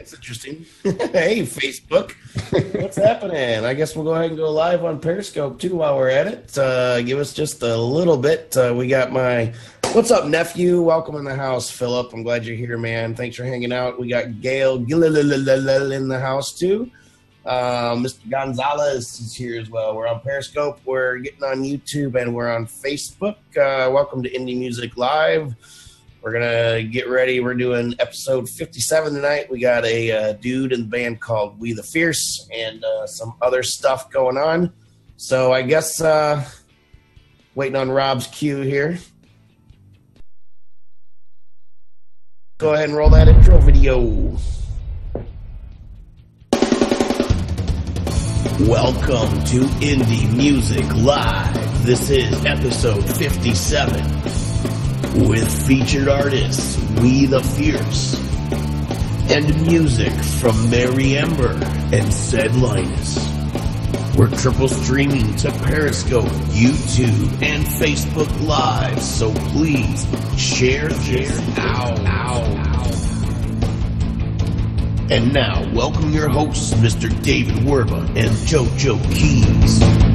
That's interesting. hey, Facebook. What's happening? I guess we'll go ahead and go live on Periscope too while we're at it. Uh, give us just a little bit. Uh, we got my What's up, nephew? Welcome in the house, Philip. I'm glad you're here, man. Thanks for hanging out. We got Gail in the house too. Uh, Mr. Gonzalez is here as well. We're on Periscope. We're getting on YouTube and we're on Facebook. Uh, welcome to Indie Music Live. We're gonna get ready. We're doing episode 57 tonight. We got a uh, dude in the band called We the Fierce and uh, some other stuff going on. So I guess uh, waiting on Rob's cue here. Go ahead and roll that intro video. Welcome to Indie Music Live. This is episode 57 with featured artists We the Fierce and music from Mary Amber and Ced Linus. We're triple streaming to Periscope, YouTube, and Facebook Live, so please share this out. And now, welcome your hosts, Mr. David Werba and JoJo Keys.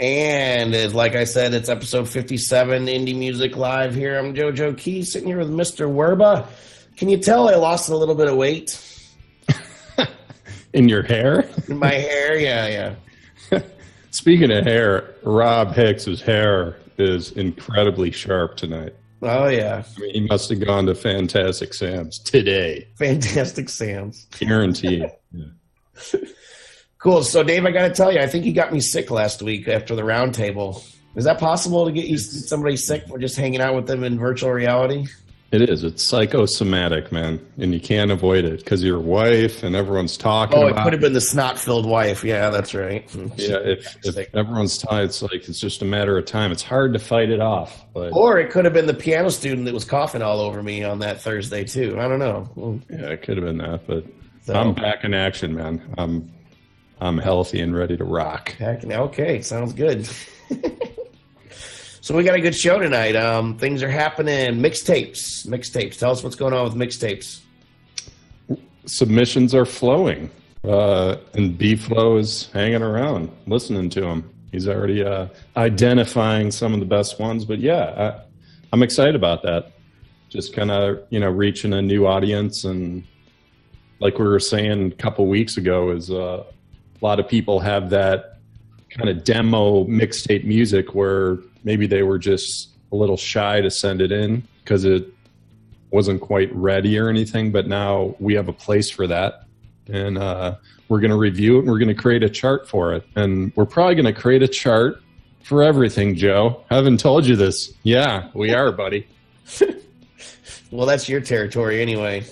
And like I said, it's episode 57, Indie Music Live here. I'm JoJo Key, sitting here with Mr. Werba. Can you tell I lost a little bit of weight? In your hair? In my hair, yeah, yeah. Speaking of hair, Rob Hicks's hair is incredibly sharp tonight. Oh yeah. I mean, he must have gone to Fantastic Sam's today. Fantastic Sam's. Guaranteed. yeah. Cool. So, Dave, I got to tell you, I think you got me sick last week after the roundtable. Is that possible to get you somebody sick for just hanging out with them in virtual reality? It is. It's psychosomatic, man, and you can't avoid it because your wife and everyone's talking. Oh, it could have been the snot-filled wife. Yeah, that's right. Yeah, if, if everyone's tired, it's like it's just a matter of time. It's hard to fight it off. But or it could have been the piano student that was coughing all over me on that Thursday too. I don't know. Yeah, it could have been that, but so. I'm back in action, man. I'm I'm healthy and ready to rock. Heck, okay, sounds good. so we got a good show tonight. Um, things are happening. Mixtapes, mixtapes. Tell us what's going on with mixtapes. Submissions are flowing, uh, and B Flow is hanging around, listening to him. He's already uh, identifying some of the best ones. But yeah, I, I'm excited about that. Just kind of you know reaching a new audience and like we were saying a couple weeks ago is uh, a lot of people have that kind of demo mixtape music where maybe they were just a little shy to send it in because it wasn't quite ready or anything. But now we have a place for that. And uh, we're going to review it and we're going to create a chart for it. And we're probably going to create a chart for everything, Joe. Haven't told you this. Yeah, we are, buddy. well, that's your territory anyway.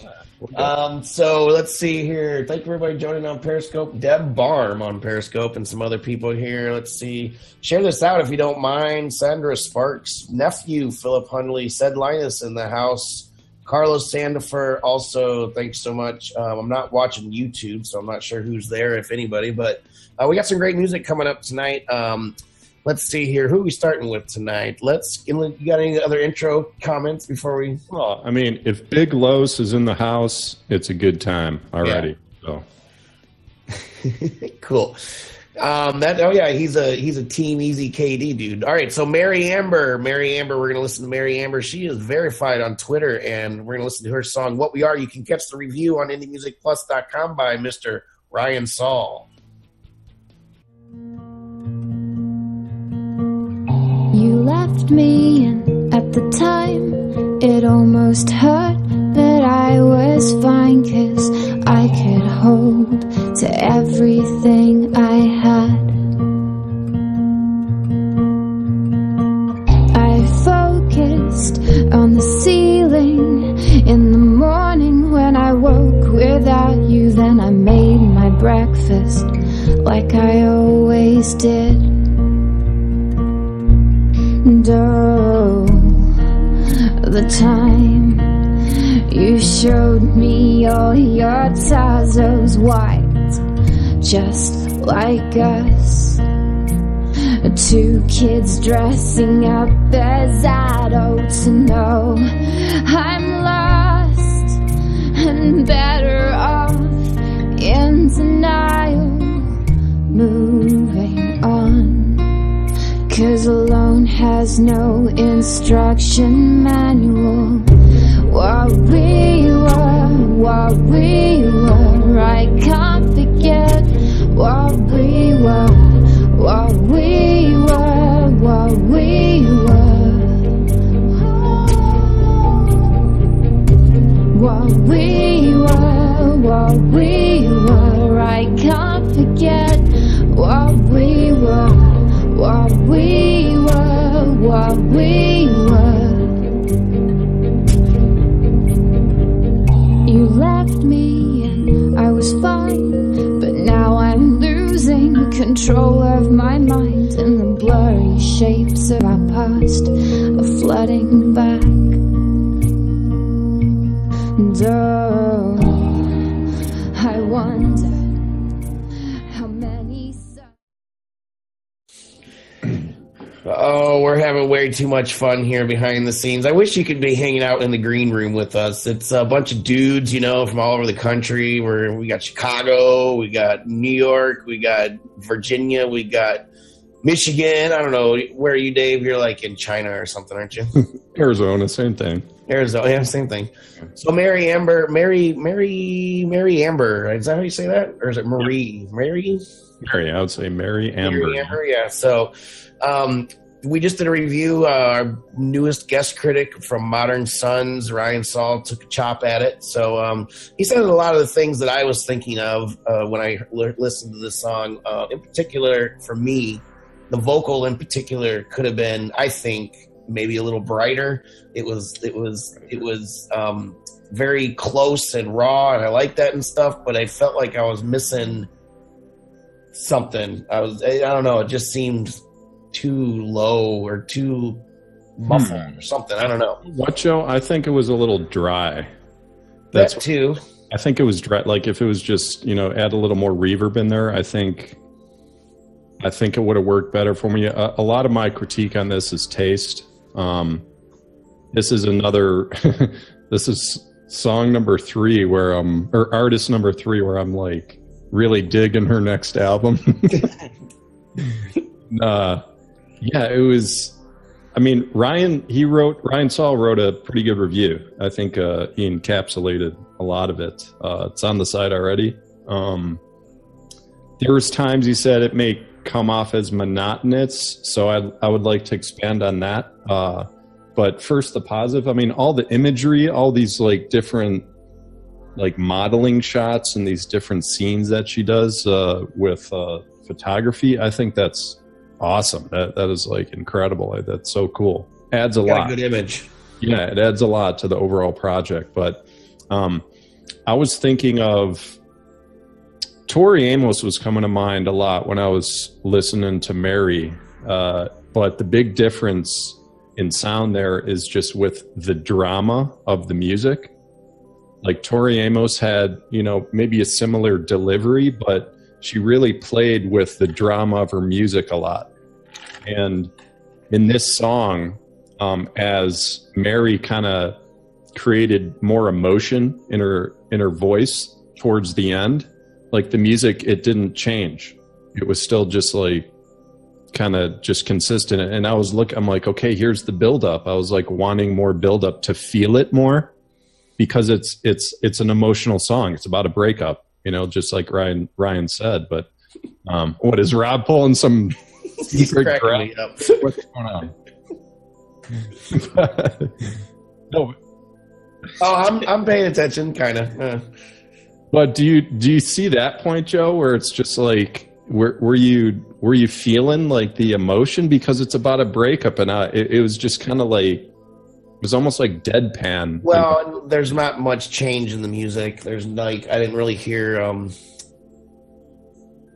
Um, so let's see here. Thank you everybody joining on Periscope. Deb Barm on Periscope and some other people here. Let's see. Share this out if you don't mind. Sandra Sparks, nephew Philip Hundley, Ced Linus in the house. Carlos Sandifer also, thanks so much. Um, I'm not watching YouTube, so I'm not sure who's there, if anybody, but uh, we got some great music coming up tonight. Um, let's see here. Who are we starting with tonight? Let's. You got any other intro comments before we? Well, I mean, if Big Los is in the house, it's a good time already. Yeah. So cool. Um, that oh yeah, he's a he's a Team Easy KD dude. All right, so Mary Amber, Mary Amber, we're gonna listen to Mary Amber. She is verified on Twitter, and we're gonna listen to her song "What We Are." You can catch the review on IndieMusicPlus.com by Mister Ryan Saul. Left me, and at the time it almost hurt, but I was fine, cause I could hold to everything I had. I focused on the ceiling in the morning when I woke without you, then I made my breakfast like I always did. And oh, the time you showed me all your tazos white, just like us. Two kids dressing up as adults know I'm lost and better off in denial, moving on. Cause alone has no instruction manual. What we were, what we were, I can't forget what we were, what we were, what we were. What we were, what we were, I can't forget what we were, what we were, what we were. You left me and I was fine, but now I'm losing control of my mind, and the blurry shapes of our past are flooding back. And uh, we're having way too much fun here behind the scenes. I wish you could be hanging out in the green room with us. It's a bunch of dudes, you know, from all over the country. Where we got Chicago, we got New York, we got Virginia, we got Michigan. I don't know where are you, Dave? You're like in China or something, aren't you? Arizona, same thing. Arizona, yeah, same thing. So Mary Amber, Mary, Mary, Mary Amber. Is that how you say that, or is it Marie? Mary. Mary, I would say Mary Amber. Mary Amber, yeah. So um, we just did a review. Uh, our newest guest critic from Modern Sons, Ryan Saul, took a chop at it. So um, he said a lot of the things that I was thinking of uh, when I l- listened to this song. Uh, in particular, for me, the vocal in particular could have been, I think, maybe a little brighter. It was, it was, it was um, very close and raw, and I like that and stuff. But I felt like I was missing something. I was, I don't know. It just seemed too low or too muffled or something. I don't know. What, Joe? I think it was a little dry. That's That's. too. I think it was dry. Like if it was just you know add a little more reverb in there, I think. I think it would have worked better for me. A, a lot of my critique on this is taste. Um, this is another. this is song number three where I'm, or artist number three where I'm like really digging her next album. uh, yeah, it was. I mean, Ryan. He wrote. Ryan Saul wrote a pretty good review. I think uh, he encapsulated a lot of it. Uh, it's on the site already. Um, there was times he said it may come off as monotonous, so I, I would like to expand on that. Uh, but first, the positive. I mean, all the imagery, all these like different like modeling shots and these different scenes that she does uh, with uh, photography. I think that's awesome. That that is like incredible. That's so cool. Adds a Got lot. a good image. Yeah, it adds a lot to the overall project. But um, I was thinking of Tori Amos was coming to mind a lot when I was listening to Mary. Uh, but the big difference in sound there is just with the drama of the music. Like Tori Amos had, you know, maybe a similar delivery, but she really played with the drama of her music a lot. And in this song, um, as Mary kind of created more emotion in her in her voice towards the end, like the music, it didn't change. It was still just like kind of just consistent. And I was look, I'm like, okay, here's the build up. I was like wanting more build up to feel it more because it's it's it's an emotional song. It's about a breakup, you know, just like Ryan Ryan said. But um, what is Rob pulling some? He's cracking crap? me up. What's going on? no, Oh, I'm I'm paying attention, kind of. Uh, but do you do you see that point, Joe, where it's just like were were you were you feeling like the emotion because it's about a breakup and uh, it, it was just kind of like it was almost like deadpan. well, and there's not much change in the music. There's like I didn't really hear um,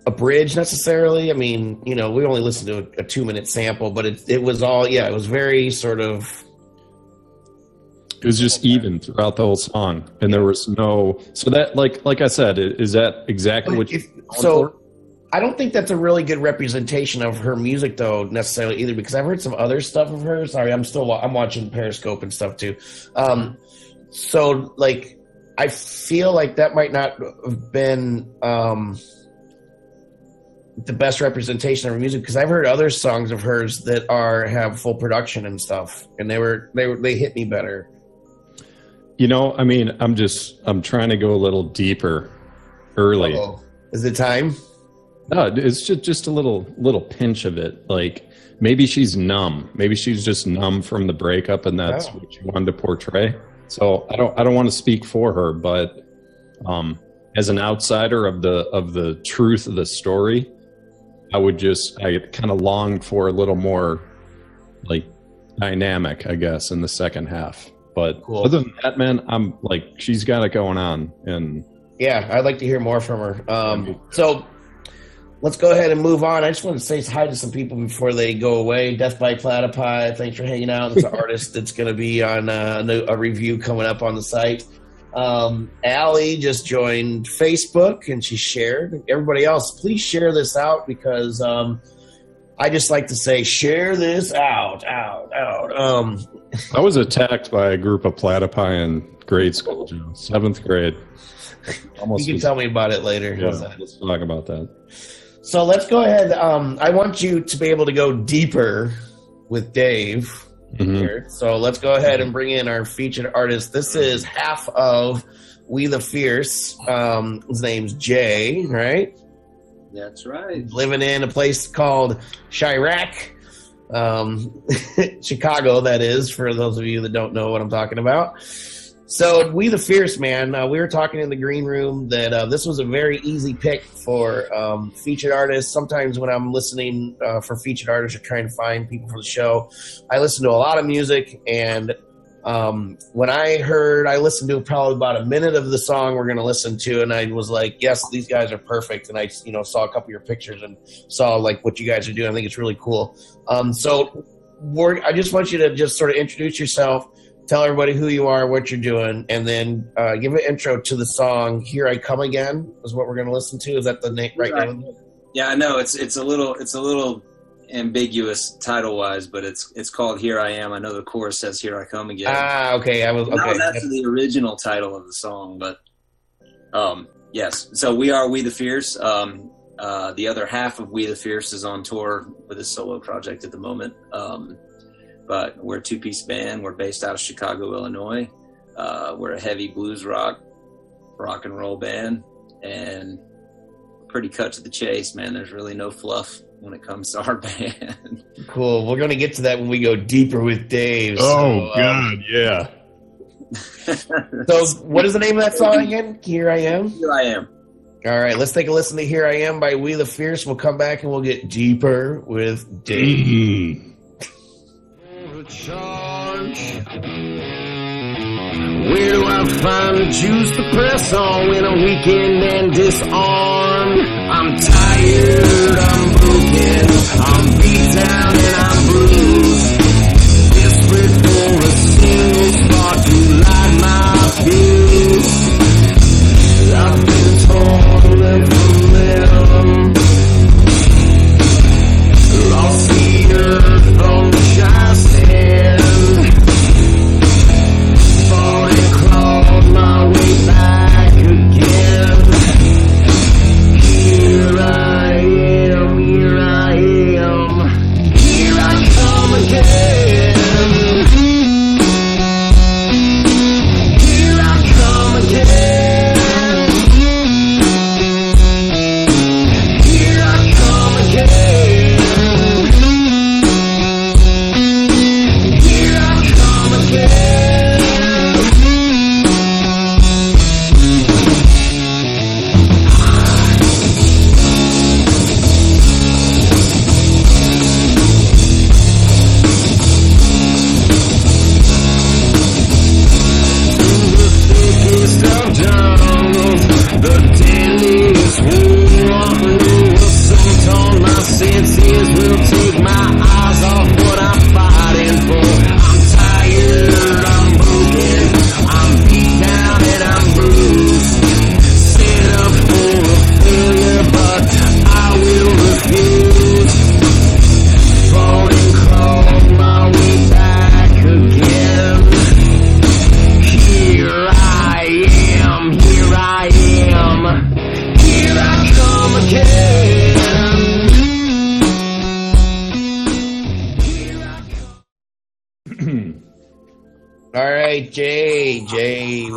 a bridge necessarily. I mean, you know, we only listened to a, a two minute sample, but it it was all yeah, it was very sort of it was just even throughout the whole song, and there was no. So that like like I said, is that exactly what you? If- so I don't think that's a really good representation of her music, though, necessarily either, because I've heard some other stuff of hers. Sorry, I'm still I'm watching Periscope and stuff too. Um, so like, I feel like that might not have been um, the best representation of her music because I've heard other songs of hers that are have full production and stuff, and they were they were they hit me better. You know, I mean, I'm just I'm trying to go a little deeper early. Uh-oh. Is it time? No, it's just just a little little pinch of it. Like maybe she's numb. Maybe she's just numb from the breakup, and that's Oh. what she wanted to portray. So I don't I don't want to speak for her, but um, as an outsider of the of the truth of the story, I would just I kind of longed for a little more like dynamic, I guess, in the second half. But Cool. other than that, man, I'm like she's got it going on, and Yeah, I'd like to hear more from her. Um, so let's go ahead and move on. I just want to say hi to some people before they go away. Death by Platypi, thanks for hanging out. It's an artist that's going to be on uh, a, a review coming up on the site. Um, Allie just joined Facebook and she shared. Everybody else, please share this out because um, I just like to say, share this out, out, out. Um, I was attacked by a group of platypi in grade school, Joe. Seventh grade. you can was- tell me about it later. Yeah, let's talk about that. So let's go ahead. Um, I want you to be able to go deeper with Dave Mhm. here. So let's go ahead and bring in our featured artist. This is half of We the Fierce. Um, his name's Jay, right? That's right. Living in a place called Chiraq, um, Chicago, that is, for those of you that don't know what I'm talking about. So, We the Fierce, man, uh, we were talking in the green room that uh, this was a very easy pick for um, featured artists. Sometimes when I'm listening uh, for featured artists or trying to find people for the show, I listen to a lot of music. And um, when I heard, I listened to probably about a minute of the song we're going to listen to, and I was like, yes, these guys are perfect. And I, you know, saw a couple of your pictures and saw like what you guys are doing. I think it's really cool. Um, so I just want you to just sort of introduce yourself, tell everybody who you are, what you're doing, and then uh, give an intro to the song "Here I Come Again" is what we're going to listen to. Is that the name right Right. name? Yeah, I know it's it's a little it's a little ambiguous title wise, but it's it's called "Here I Am." I know the chorus says "Here I Come Again." Ah, okay. I was That was okay. actually the original title of the song, but um, yes. So we are We the Fierce. Um, uh, the other half of We the Fierce is on tour with a solo project at the moment. Um, but we're a two piece band. We're based out of Chicago, Illinois. Uh, we're a heavy blues rock, rock and roll band, and pretty cut to the chase, man. There's really no fluff when it comes to our band. Cool. We're going to get to that when we go deeper with Dave. Oh So, um, yeah. so, what is the name of that song again? Here I am. Here I am. All right, let's take a listen to "Here I Am" by We the Fierce. We'll come back and we'll get deeper with Dave. Mhm. Where do I find the juice to press on when I'm weakened and disarmed? I'm tired, I'm broken, I'm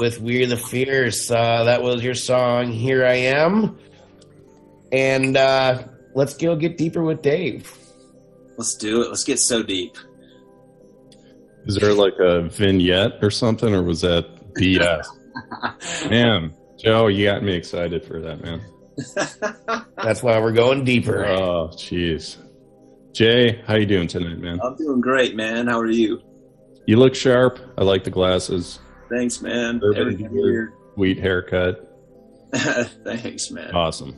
with We're the Fierce. Uh, that was your song, Here I Am. And uh, let's go get deeper with Dave. Let's do it. Let's get so deep. Is there like a vignette or something, or was that BS? man, Joe, you got me excited for that, man. That's why we're going deeper. Oh, jeez. Jay, how you doing tonight, man? I'm doing great, man. How are you? You look sharp. I like the glasses. Thanks, man. Everybody Everything give your- here. Sweet haircut. Thanks, man. Awesome.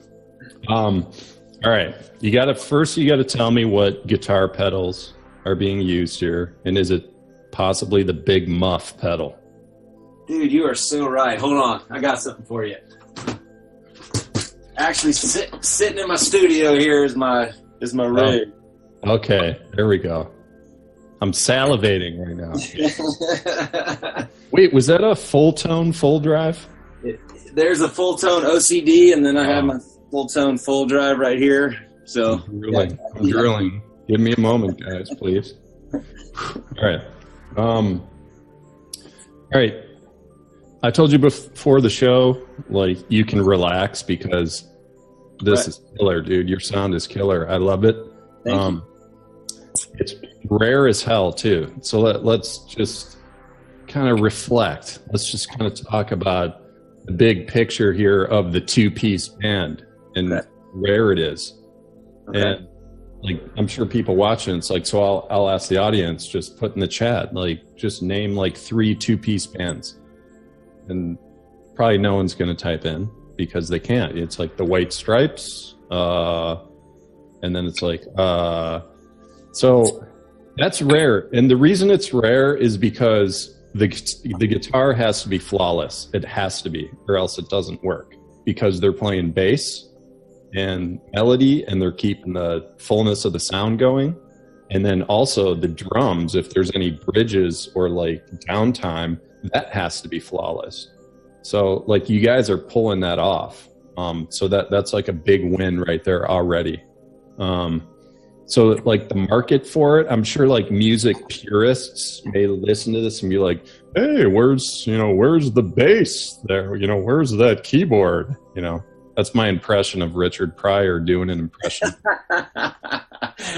Um, all right. You got to first. You got to tell me what guitar pedals are being used here, and is it possibly the big muff pedal? Dude, you are so right. Hold on. I got something for you. Actually, sit, sitting in my studio here is my is my rig. Okay, there we go. I'm salivating right now. Wait, was that a Fulltone Fulldrive? There's a Fulltone OCD, and then I have my Fulltone Fulldrive right here. So I'm drilling. I'm drilling. Give me a moment, guys, please. All right. Um. All right. I told you before the show, like you can relax because this Right. is killer, dude. Your sound is killer. I love it. Thank you. It's rare as hell too. So let, let's just kind of reflect. Let's just kind of talk about the big picture here of the two-piece band and Okay. rare it is. okay. And like I'm sure people watching, it's like so I'll I'll ask the audience, just put in the chat, like just name like three two-piece bands. And probably no one's gonna type in because they can't. It's like the white stripes, uh and then it's like uh so that's rare. And the reason it's rare is because the the guitar has to be flawless. It has to be, or else it doesn't work. Because they're playing bass and melody, and they're keeping the fullness of the sound going. And then also the drums, if there's any bridges or like downtime, that has to be flawless. So like you guys are pulling that off. Um, so that that's like a big win right there already. Um, so like the market for it i'm sure like music purists may listen to this and be like hey where's you know where's the bass there you know where's that keyboard you know that's my impression of richard pryor doing an impression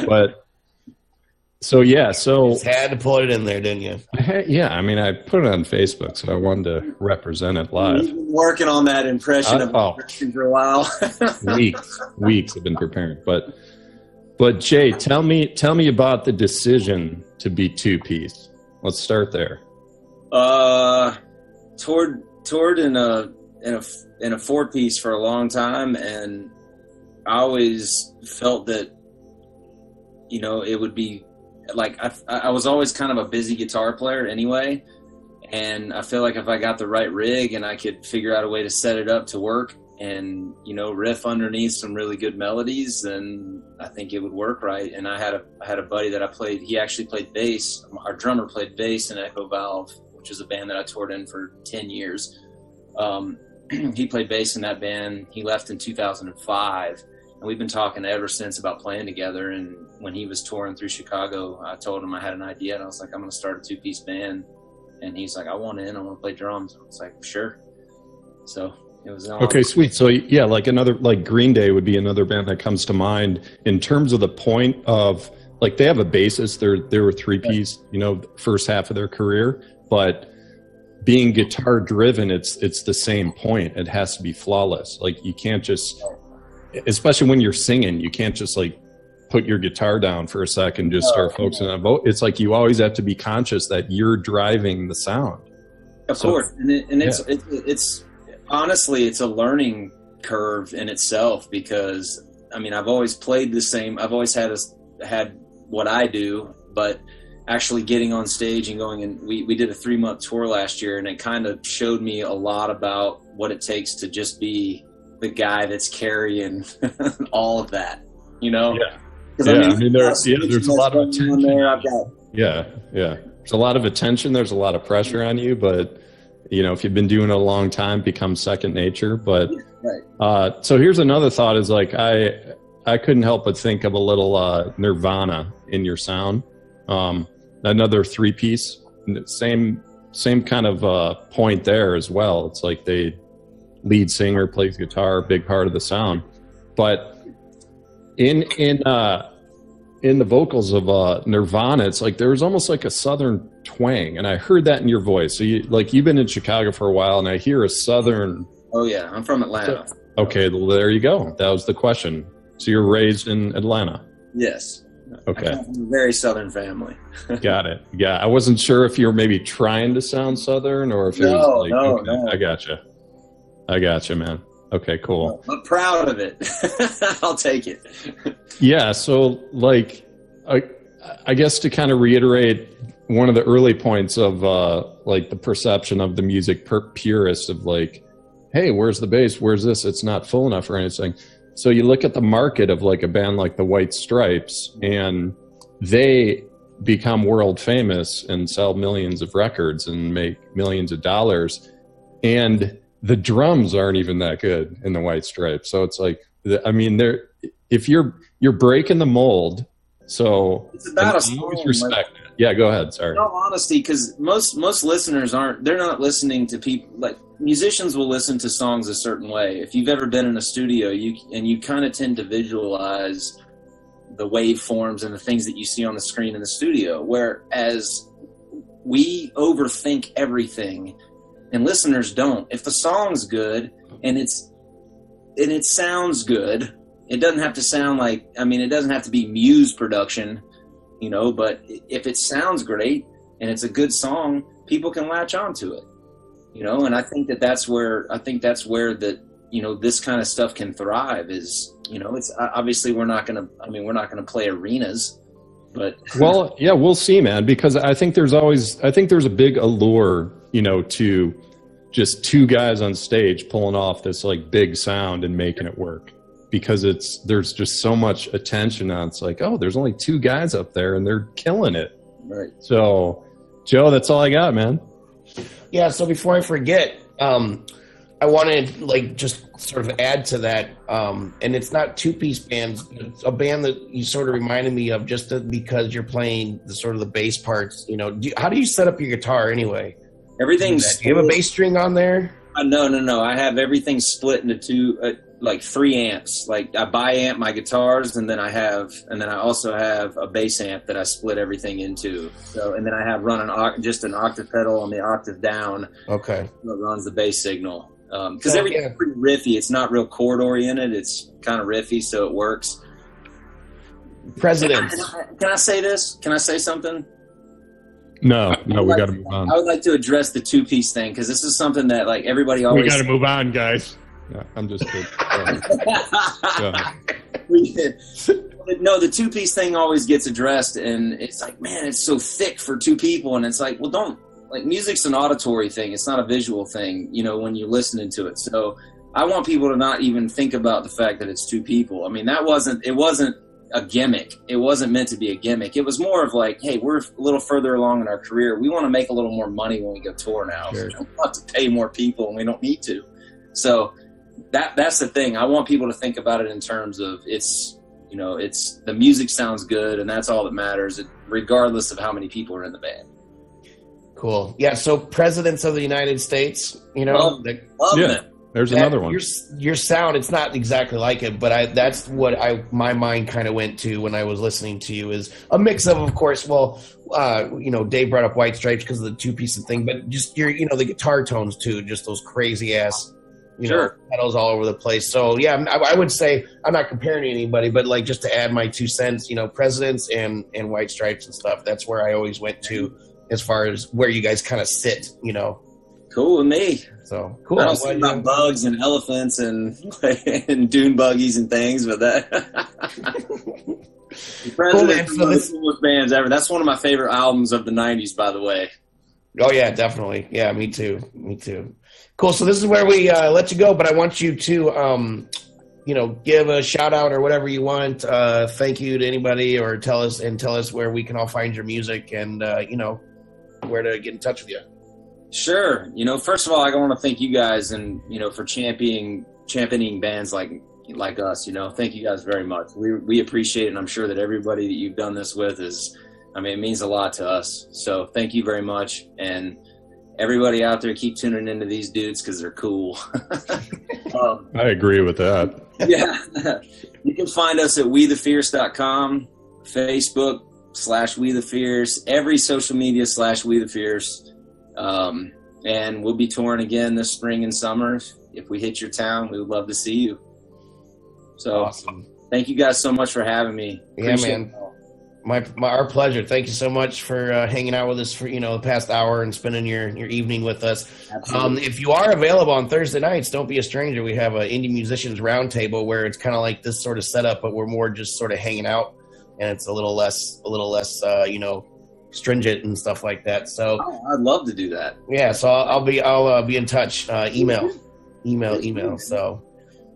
but so yeah so Just had to put it in there, didn't you? I had, yeah i mean i put it on facebook so i wanted to represent it We've live been working on that impression Uh, of oh. impression for a while. weeks weeks have been preparing but but jay tell me tell me about the decision to be two piece let's start there. Uh, toured toured in a in a in a four piece for a long time, and I always felt that you know it would be like I I was always kind of a busy guitar player anyway, and I feel like if I got the right rig and I could figure out a way to set it up to work and you know riff underneath some really good melodies, then I think it would work right. And I had a I had a buddy that I played. He actually played bass. Our drummer played bass in Echo Valve, which is a band that I toured in for ten years. Um, he played bass in that band. He left in 2005, and we've been talking ever since about playing together. And when he was touring through Chicago, I told him I had an idea, and I was like, I'm going to start a two piece band. And he's like, I want in. I want to play drums. I was like, sure. So it was on. Okay, sweet. So yeah, like another like Green Day would be another band that comes to mind in terms of the point of like they have a basis. They're they were three piece, you know, first half of their career, but being guitar driven, it's it's the same point. It has to be flawless. Like you can't just, especially when you're singing, you can't just like put your guitar down for a second, just start focusing on vote. It's like you always have to be conscious that you're driving the sound. Of So- course, and, it, and it's it, it's honestly it's a learning curve in itself because I mean I've always played the same. I've always had a, had what I do, but actually getting on stage and going and we we did a three month tour last year, and it kind of showed me a lot about what it takes to just be the guy that's carrying all of that. You know? Yeah. Yeah, I mean, there- yeah, there's a lot of attention. there. I've got Yeah, yeah. There's a lot of attention. There's a lot of pressure on you, but you know, if you've been doing it a long time, it becomes second nature. But Right. uh, so here's another thought: is like I I couldn't help but think of a little uh, Nirvana in your sound. Um, another three piece, same same kind of uh, point there as well. It's like they lead singer plays guitar, big part of the sound. But in in uh, in the vocals of uh, Nirvana, it's like there was almost like a southern twang, and I heard that in your voice. So you like you've been in Chicago for a while, and I hear a southern. Oh yeah, I'm from Atlanta. Okay, well, there you go. That was the question. So you're raised in Atlanta. Yes. Okay, a very southern family. got it. Yeah, I wasn't sure if you were maybe trying to sound southern or if it No, was like. no, okay, no. I gotcha. I gotcha, man. Okay, cool. I'm proud of it. I'll take it. Yeah, so like I I guess to kind of reiterate one of the early points of uh like the perception of the music per- purist of like hey, where's the bass? Where's this? It's not full enough or anything. So you look at the market of like a band like the White Stripes and they become world famous and sell millions of records and make millions of dollars and the drums aren't even that good in the White Stripes. So it's like I mean they're if you're you're breaking the mold so It's about a song, respect it yeah go ahead sorry In all honesty, because most most listeners aren't they're not listening to people like musicians will listen to songs a certain way. If you've ever been in a studio, you and you kind of tend to visualize the waveforms and the things that you see on the screen in the studio. Whereas we overthink everything, and listeners don't. If the song's good and it's and it sounds good, it doesn't have to sound like I mean, it doesn't have to be Muse production you know but if it sounds great and it's a good song people can latch onto it you know and i think that that's where i think that's where that you know this kind of stuff can thrive is you know it's obviously we're not to i mean we're not to play arenas but well yeah we'll see man because i think there's always i think there's a big allure you know to just two guys on stage pulling off this like big sound and making it work. Because it's there's just so much attention on it's like oh there's only two guys up there and they're killing it. Right. So joe that's all i got man. Yeah, so before I forget, um, I wanted like just sort of add to that, um, and it's not two piece bands. It's a band that you sort of reminded me of just that because you're playing the sort of the bass parts. You know, do you, how do you set up your guitar anyway? everything's Do you have a bass string on there? Uh, no, no, no. I have everything split into two, uh, like three amps. Like I buy amp my guitars, and then I have, and then I also have a bass amp that I split everything into. So, and then I have run an just an octave pedal on the octave down Okay. that runs the bass signal. Um, because So, everything's yeah. pretty riffy. It's not real chord oriented. It's kind of riffy, so it works. President, Can I, can I say this? Can I say something? no no we got to move on I would like to address the two piece thing because this is something that like everybody always. We got to move on, guys. yeah, i'm just kidding Go ahead. Go ahead. We did. no, the two piece thing always gets addressed, and it's like, man, it's so thick for two people, and it's like, well, don't like music's an auditory thing; it's not a visual thing. You know, when you're listening to it. So, I want people to not even think about the fact that it's two people. I mean, that wasn't it wasn't a gimmick. It wasn't meant to be a gimmick. It was more of like, hey, we're a little further along in our career. We want to make a little more money when we go tour now. Sure. We don't want to pay more people, and we don't need to. So that that's the thing. I want people to think about it in terms of it's you know it's the music sounds good and that's all that matters, regardless of how many people are in the band. Cool. Yeah. So presidents of the United States. You know, Love- the- Love Yeah. them. there's that- another one Your your sound, it's not exactly like it, but I that's what I my mind kind of went to when I was listening to you is a mix of, of course. Well, uh, you know, Dave brought up White Stripes because of the two piece of thing, but just your you know the guitar tones too, just those crazy ass. You know, Sure. pedals all over the place. So yeah, I, I would say I'm not comparing to anybody, but like just to add my two cents, you know, presidents and and White Stripes and stuff. That's where I always went to as far as where you guys kind of sit. You know, Cool with me. so cool. I I'm don't see about you- bugs and elephants and and dune buggies and things, but that. The President man. So one of this- the coolest bands ever. That's one of my favorite albums of the '90s, by the way. Oh yeah, definitely. Yeah, me too. Me too. Cool. So this is where we uh, let you go, but I want you to, um, you know, give a shout out or whatever you want. Uh, thank you to anybody, or tell us and tell us where we can all find your music and uh, you know where to get in touch with you. Sure. You know, first of all, I want to thank you guys and you know for championing championing bands like like us. You know, thank you guys very much. We we appreciate it, and I'm sure that everybody that you've done this with is. I mean, it means a lot to us. So thank you very much. And everybody out there keep tuning into these dudes because they're cool. um, I agree with that. yeah. you can find us at wethefierce.com, Facebook slash We the Fierce, every social media slash We the Fierce. Um, and we'll be touring again this spring and summer. If we hit your town, we would love to see you. So Awesome. thank you guys so much for having me. Yeah, man. My, my our pleasure. Thank you so much for uh, hanging out with us for you know the past hour and spending your your evening with us. Um, if you are available on Thursday nights, don't be a stranger. We have an indie musicians roundtable where it's kind of like this sort of setup, but we're more just sort of hanging out, and it's a little less a little less uh, you know stringent and stuff like that. So Oh, I'd love to do that. yeah, so I'll, I'll be I'll uh, be in touch. Uh, email, email, email. So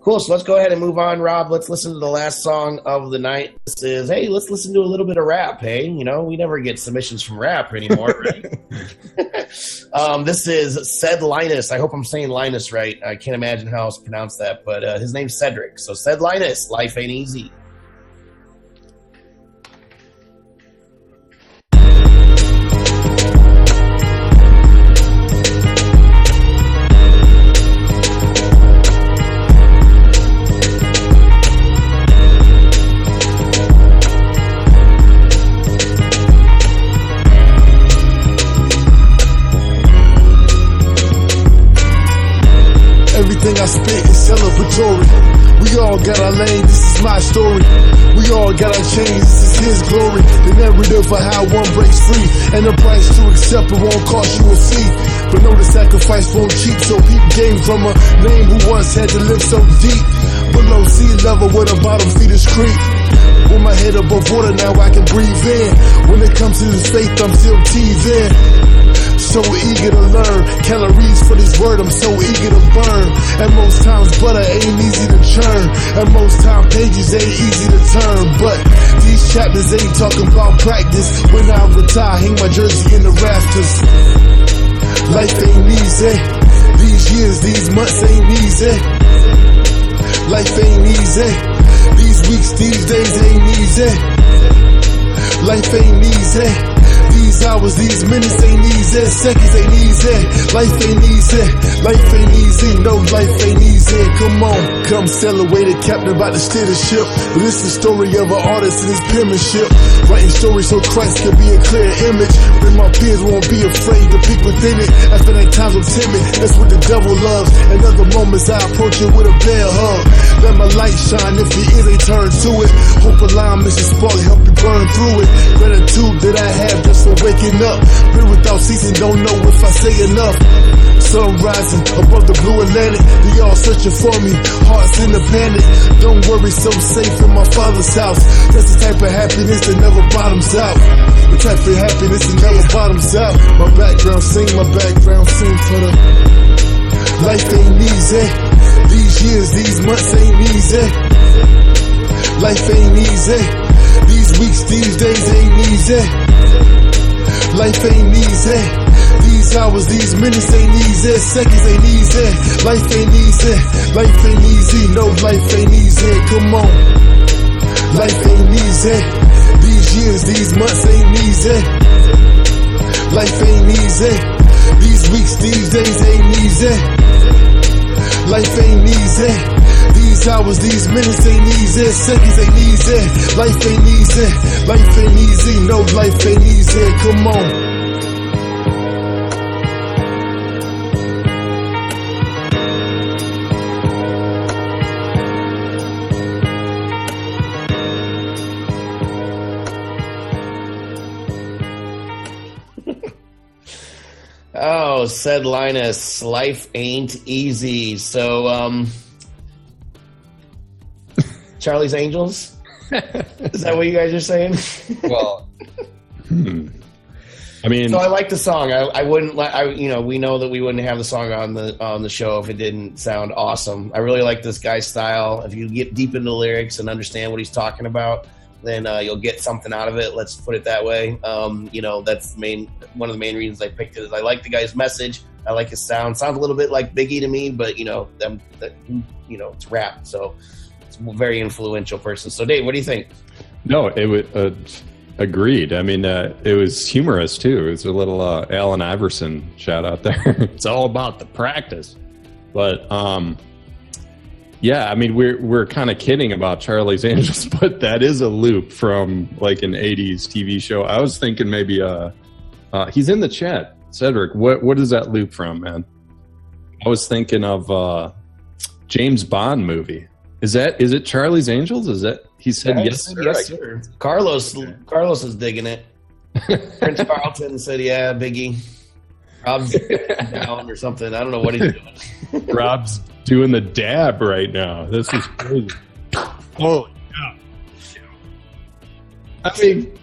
cool. So let's go ahead and move on, Rob. Let's listen to the last song of the night. This is hey, let's listen to a little bit of rap. Hey, you know we never get submissions from rap anymore, right? um, this is Ced Linus. I hope I'm saying Linus right. I can't imagine how else to pronounce that, but uh, his name's Cedric. So Ced Linus, life ain't easy. All got our lane, this is my story. We all got our chains, this is his glory. The narrative for how one breaks free. And the price to accept it won't cost you a fee. But know the sacrifice won't cheap, so peep game from a name who once had to live so deep. Below sea level where the bottom feeders creep. With my head above water, now I can breathe in. When it comes to this faith, I'm still teasing. So eager to learn calories for this word. I'm so eager to burn. And most times butter ain't easy to churn. And most time pages ain't easy to turn. But these chapters ain't talking about practice. When I retire, hang my jersey in the rafters. Life ain't easy. These years, these months ain't easy. Life ain't easy. These weeks, these days ain't easy. Life ain't easy. These hours, these minutes ain't easy. Seconds ain't easy. Life ain't easy. Life ain't easy. No, life ain't easy. Come on, come away. The captain about the ship. But it's the story of an artist and his penmanship. Writing stories so Christ can be a clear image. Then my peers won't be afraid to peek within it. After that times I'm timid. That's what the devil loves. And other moments I approach it with a bear hug. Let my light shine if ears ain't turned to it. Hope alignment should spark, help you burn through it. Gratitude that I have just for waking up. Pray without ceasing, don't know if I say enough. Sun rising above the blue Atlantic. They all searching for me, hearts in a panic. Don't worry, so safe in my father's house. That's the type of happiness that never bottoms out. The type of happiness that never bottoms out. My background sing, my background sing for the life ain't easy. These years, these months ain't easy. Life ain't easy. These weeks, these days ain't easy. Life ain't easy. These hours, these minutes ain't easy. Seconds ain't easy. Life ain't easy. Life ain't easy. No, life ain't easy. Come on. Life ain't easy. These years, these months ain't easy. Life ain't easy. These weeks, these days ain't easy. Life ain't easy. These hours, these minutes ain't easy. Seconds ain't easy. Life ain't easy. Life ain't easy. No, life ain't easy. Come on. Oh, Ced Linus, life ain't easy. So, um, Charlie's Angels. Is that what you guys are saying? Well, hmm. I mean, So I like the song. I, I wouldn't let I you know we know that we wouldn't have the song on the on the show if it didn't sound awesome. I really like this guy's style. If you get deep into the lyrics and understand what he's talking about, then uh, you'll get something out of it. Let's put it that way. Um, you know that's the main one of the main reasons I picked it is I like the guy's message. I like his sound. Sounds a little bit like Biggie to me, but you know them that you know it's rap, so it's a very influential person. So Dave, what do you think? no, it would. Uh, agreed. I mean, uh, it was humorous too. It's a little uh, Allen Iverson shout out there. it's all about the practice, but um, yeah, I mean, we're we're kind of kidding about Charlie's Angels, but that is a loop from like an '80s TV show. I was thinking maybe uh, uh he's in the chat, Cedric. What what is that loop from, man? I was thinking of uh James Bond movie. Is that is it Charlie's Angels? Is that he said yes, sir? yes, sir. Carlos, Carlos is digging it. Prince Carlton said, "Yeah, Biggie." Rob's down or something. I don't know what he's doing. Rob's doing the dab right now. This is crazy. Holy cow! I mean,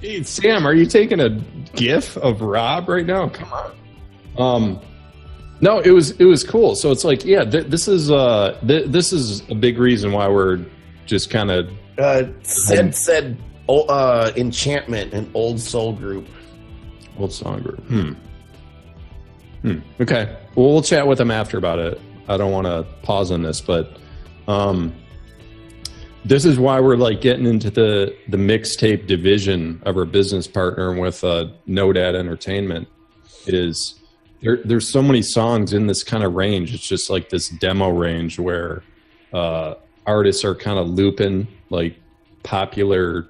geez, Sam, are you taking a gif of Rob right now? Come on. Um, no, it was it was cool. So it's like, yeah, th- this is uh, th- this is a big reason why we're just kind of. Uh, Ced said oh, uh, enchantment, an old soul group. Old song group. Hmm. Hmm. Okay. Well, we'll chat with them after about it. I don't want to pause on this, but um, this is why we're like getting into the the mixtape division of our business partner with uh, No Dad Entertainment. Is there, there's so many songs in this kind of range. It's just like this demo range where uh, artists are kind of looping like popular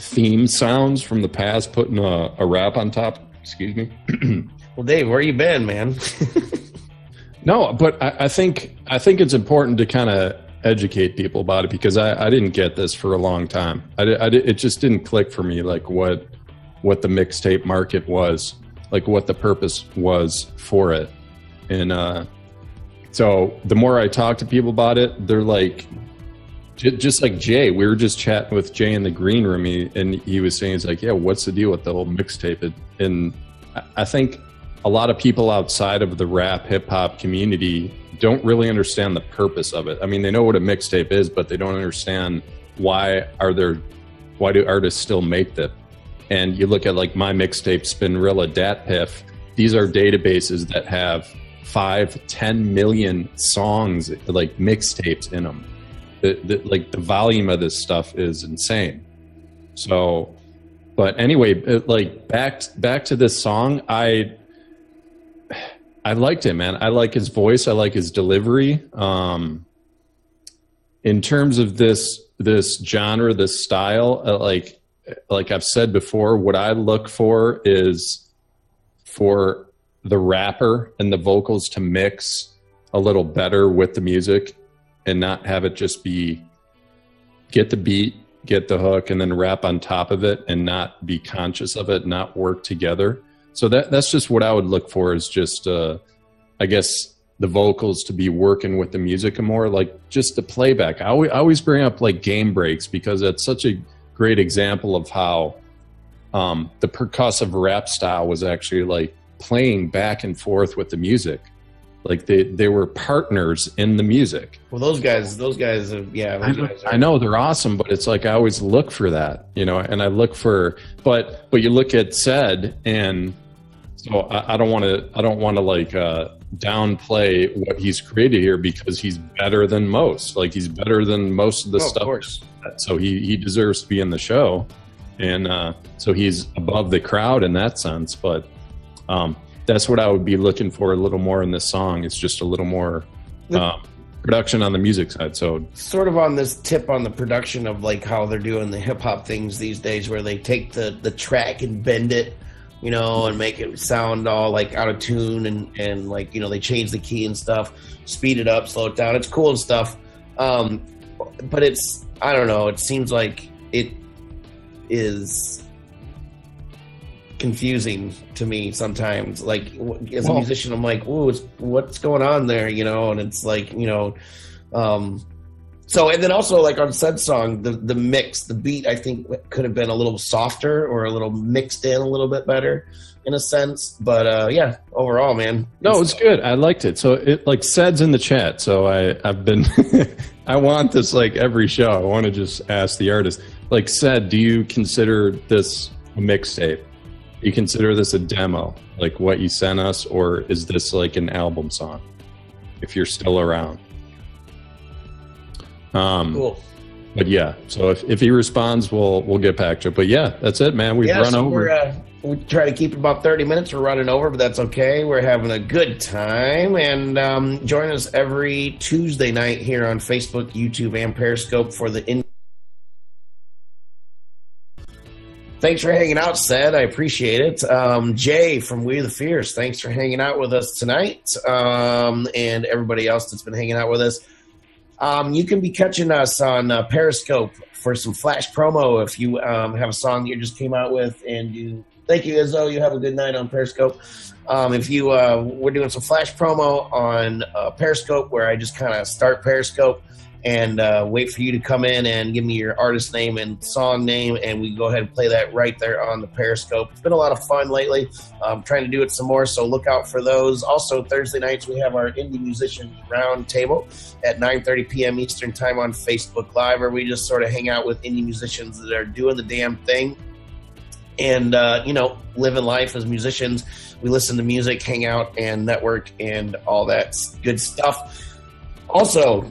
theme sounds from the past, putting a, a rap on top. Excuse me. well, Dave, where you been, man? no, but I, I, think I think it's important to kind of educate people about it because I, I didn't get this for a long time. I, I, it just didn't click for me like what what the mixtape market was like what the purpose was for it. And uh, so the more I talk to people about it, they're like, just like Jay, we were just chatting with Jay in the green room, and he was saying, "He's like, yeah, what's the deal with the whole mixtape?" And I think a lot of people outside of the rap hip hop community don't really understand the purpose of it. I mean, they know what a mixtape is, but they don't understand why are there, why do artists still make that and you look at like my mixtape spinrilla datpiff these are databases that have five ten million songs like mixtapes in them the, the, like the volume of this stuff is insane. So but anyway it, like back back to this song i i liked it man. I like his voice. I like his delivery. Um in terms of this this genre this style uh, like like I've said before, what I look for is for the rapper and the vocals to mix a little better with the music and not have it just be get the beat, get the hook, and then rap on top of it and not be conscious of it, not work together. So that that's just what I would look for is just uh I guess the vocals to be working with the music and more like just the playback. I always, I always bring up like game breaks because that's such a great example of how um, the percussive rap style was actually like playing back and forth with the music. Like they they were partners in the music. Well those guys those guys are, yeah I know, guys are, I know they're awesome but it's like i always look for that you know and i look for but but you look at Ced and so i, I don't want to i don't want to like uh downplay what he's created here because he's better than most like he's better than most of the oh, stuff of so he he deserves to be in the show, and uh, so he's above the crowd in that sense. But um, that's what I would be looking for a little more in this song. It's just a little more um, production on the music side. So sort of on this tip on the production of like how they're doing the hip hop things these days, where they take the the track and bend it. You know, and make it sound all like out of tune, and and like you know they change the key and stuff, speed it up, slow it down. It's cool and stuff. Um, but it's I don't know. It seems like it is confusing to me sometimes. Like as a musician, I'm like, "Ooh, what's going on there?" You know, and it's like, you know, um, so and then also like on Ced song, the the mix, the beat, I think could have been a little softer or a little mixed in a little bit better in a sense. But uh, yeah, overall, man. No, it's good. I liked it. So it like Ced's in the chat. So I I've been I want this like every show. I want to just ask the artist. Like Ced, do you consider this a mixtape? You consider this a demo, like what you sent us, or is this like an album song? If you're still around. Um, cool. but yeah, so if, if he responds, we'll we'll get back to it. But yeah, that's it, man. We've yeah, run so over. We're, uh, we try to keep it about 30 minutes. We're running over, but that's okay. We're having a good time. And um, join us every Tuesday night here on Facebook, YouTube, and Periscope for the in. Thanks for hanging out, Ced. I appreciate it. Um, Jay from We the Fierce, thanks for hanging out with us tonight. Um, and everybody else that's been hanging out with us. Um, you can be catching us on uh, Periscope for some flash promo if you um, have a song you just came out with and you thank you Izzo. You have a good night on Periscope. Um, if you uh, we're doing some flash promo on uh, Periscope where I just kind of start Periscope and uh, wait for you to come in and give me your artist name and song name, and we go ahead and play that right there on the Periscope. It's been a lot of fun lately. I'm trying to do it some more, so look out for those. Also, Thursday nights we have our indie musicians roundtable at 9:30 p.m. Eastern time on Facebook Live, where we just sort of hang out with indie musicians that are doing the damn thing and uh, you know living life as musicians. We listen to music, hang out, and network, and all that good stuff. Also,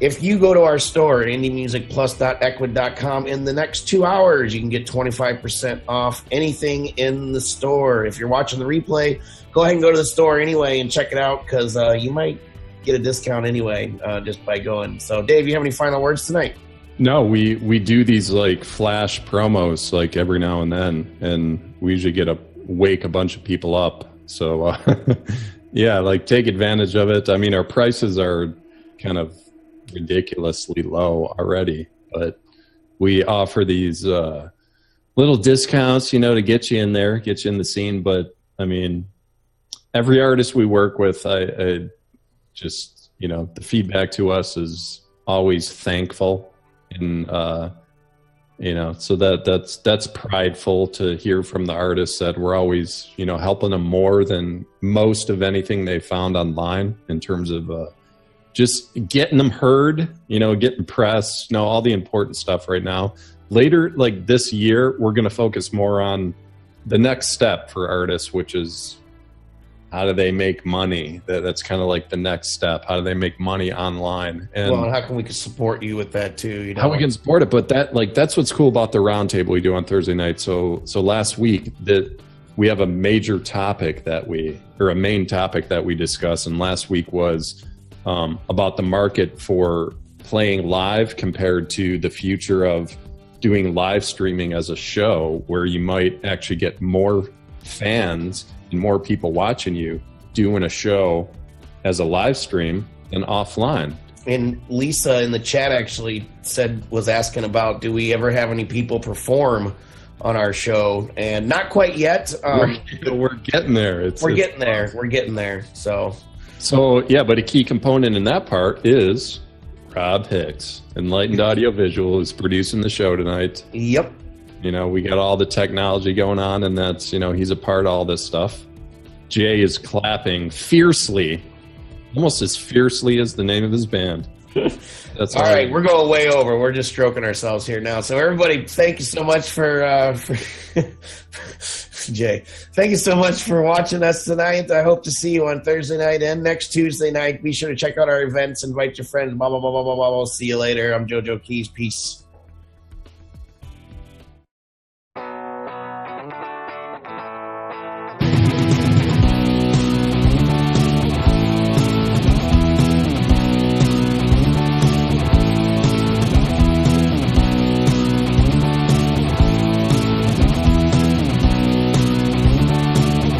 if you go to our store at indiemusicplus.ecwid.com in the next two hours, you can get 25% off anything in the store. If you're watching the replay, go ahead and go to the store anyway and check it out because uh, you might get a discount anyway uh, just by going. So, Dave, you have any final words tonight? No, we we do these like flash promos like every now and then, and we usually get a wake a bunch of people up. So uh, yeah, like take advantage of it. I mean, our prices are kind of ridiculously low already, but we offer these uh, little discounts, you know, to get you in there, get you in the scene. But I mean, every artist we work with, I, I just you know, the feedback to us is always thankful and uh, you know so that that's that's prideful to hear from the artists that we're always you know helping them more than most of anything they found online in terms of uh, just getting them heard you know getting press you know all the important stuff right now. Later like this year we're going to focus more on the next step for artists which is how do they make money? That, that's kind of like the next step. How do they make money online? And well, and how can we support you with that too? You know, how we can support it but that like that's what's cool about the roundtable we do on thursday night. So so last week that we have a major topic that we or a main topic that we discuss and last week was um, about the market for playing live compared to the future of doing live streaming as a show where you might actually get more fans and more people watching you doing a show as a live stream than offline. And Lisa in the chat actually said was asking about do we ever have any people perform on our show? And not quite yet. Um, we're, we're getting there. It's, we're it's- getting there. We're getting there. So So yeah, but a key component in that part is Rob Hicks, Enlightened Audio Visual, is producing the show tonight. yep You know, we got all the technology going on, and that's you know he's a part of all this stuff. Jay is clapping fiercely, almost as fiercely as the name of his band. That's all right we're going way over we're just stroking ourselves here now so everybody thank you so much for uh for jay. Thank you so much for watching us tonight. I hope to see you on thursday night and next tuesday night. Be sure to check out our events. Invite your friends. Blah blah blah blah blah blah, blah. see you later. I'm jojo keys. Peace